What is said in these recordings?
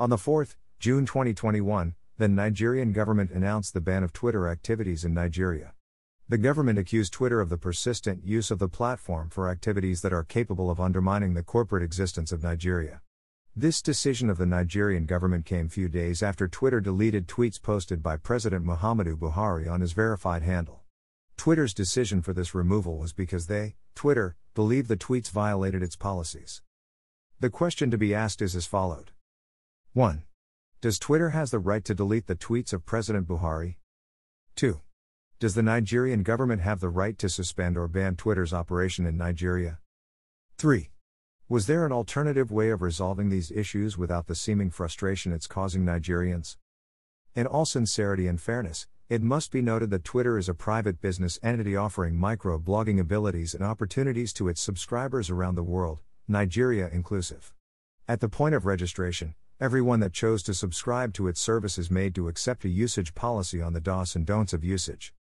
On the 4th, June 2021, the Nigerian government announced the ban of Twitter activities in Nigeria. The government accused Twitter of the persistent use of the platform for activities that are capable of undermining the corporate existence of Nigeria. This decision of the Nigerian government came few days after Twitter deleted tweets posted by President Muhammadu Buhari on his verified handle. Twitter's decision for this removal was because they, Twitter, believe the tweets violated its policies. The question to be asked is as followed 1. Does Twitter has the right to delete the tweets of President Buhari? 2. Does the Nigerian government have the right to suspend or ban Twitter's operation in Nigeria? 3. Was there an alternative way of resolving these issues without the seeming frustration it's causing Nigerians? In all sincerity and fairness, it must be noted that Twitter is a private business entity offering micro blogging abilities and opportunities to its subscribers around the world, Nigeria inclusive. At the point of registration, Everyone that chose to subscribe to its service is made to accept a usage policy on the do's and don'ts of usage.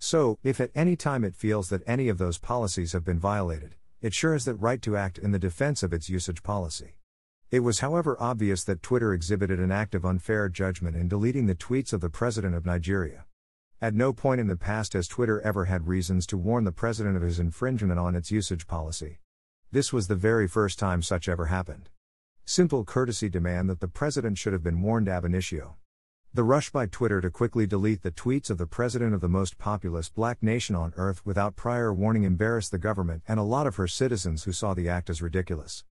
So, if at any time it feels that any of those policies have been violated, it sure has that right to act in the defense of its usage policy. It was, however, obvious that Twitter exhibited an act of unfair judgment in deleting the tweets of the President of Nigeria. At no point in the past has Twitter ever had reasons to warn the President of his infringement on its usage policy. This was the very first time such ever happened. Simple courtesy demand that the president should have been warned ab initio. The rush by Twitter to quickly delete the tweets of the president of the most populous black nation on earth without prior warning embarrassed the government and a lot of her citizens who saw the act as ridiculous.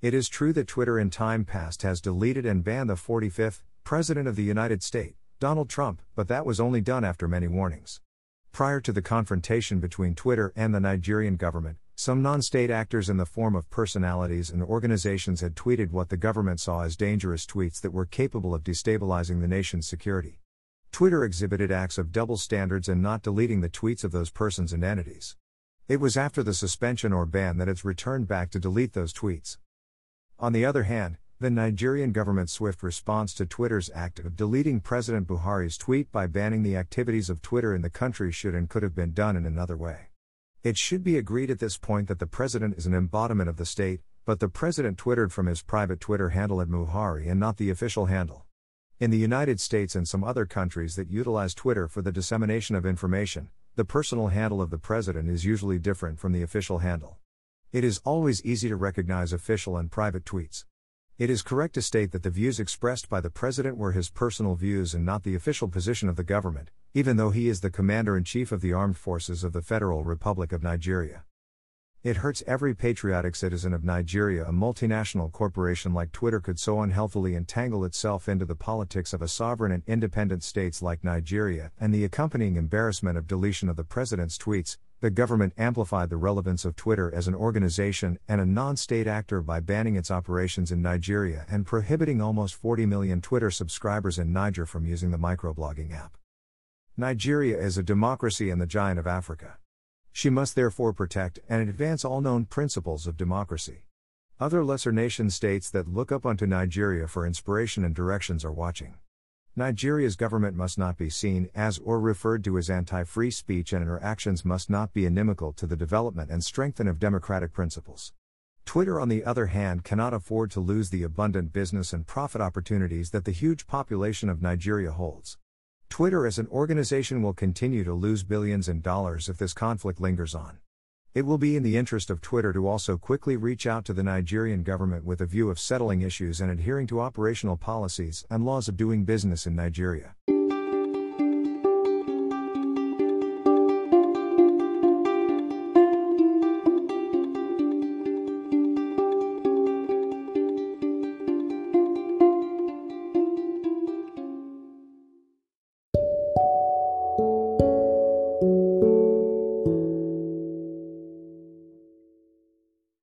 It is true that Twitter in time past has deleted and banned the 45th President of the United States, Donald Trump, but that was only done after many warnings. Prior to the confrontation between Twitter and the Nigerian government, some non state actors in the form of personalities and organizations had tweeted what the government saw as dangerous tweets that were capable of destabilizing the nation's security. Twitter exhibited acts of double standards in not deleting the tweets of those persons and entities. It was after the suspension or ban that it's returned back to delete those tweets. On the other hand, the Nigerian government's swift response to Twitter's act of deleting President Buhari's tweet by banning the activities of Twitter in the country should and could have been done in another way. It should be agreed at this point that the president is an embodiment of the state, but the president twittered from his private Twitter handle at MBuhari and not the official handle. In the United States and some other countries that utilize Twitter for the dissemination of information, the personal handle of the president is usually different from the official handle. It is always easy to recognize official and private tweets. It is correct to state that the views expressed by the president were his personal views and not the official position of the government, even though he is the commander in chief of the armed forces of the Federal Republic of Nigeria. It hurts every patriotic citizen of Nigeria a multinational corporation like Twitter could so unhealthily entangle itself into the politics of a sovereign and independent states like Nigeria, and the accompanying embarrassment of deletion of the president's tweets, the government amplified the relevance of Twitter as an organization and a non state actor by banning its operations in Nigeria and prohibiting almost 40 million Twitter subscribers in Niger from using the microblogging app. Nigeria is a democracy and the giant of Africa. She must therefore protect and advance all known principles of democracy. Other lesser nation states that look up unto Nigeria for inspiration and directions are watching. Nigeria's government must not be seen as or referred to as anti free speech, and her actions must not be inimical to the development and strengthening of democratic principles. Twitter, on the other hand, cannot afford to lose the abundant business and profit opportunities that the huge population of Nigeria holds. Twitter as an organization will continue to lose billions in dollars if this conflict lingers on. It will be in the interest of Twitter to also quickly reach out to the Nigerian government with a view of settling issues and adhering to operational policies and laws of doing business in Nigeria.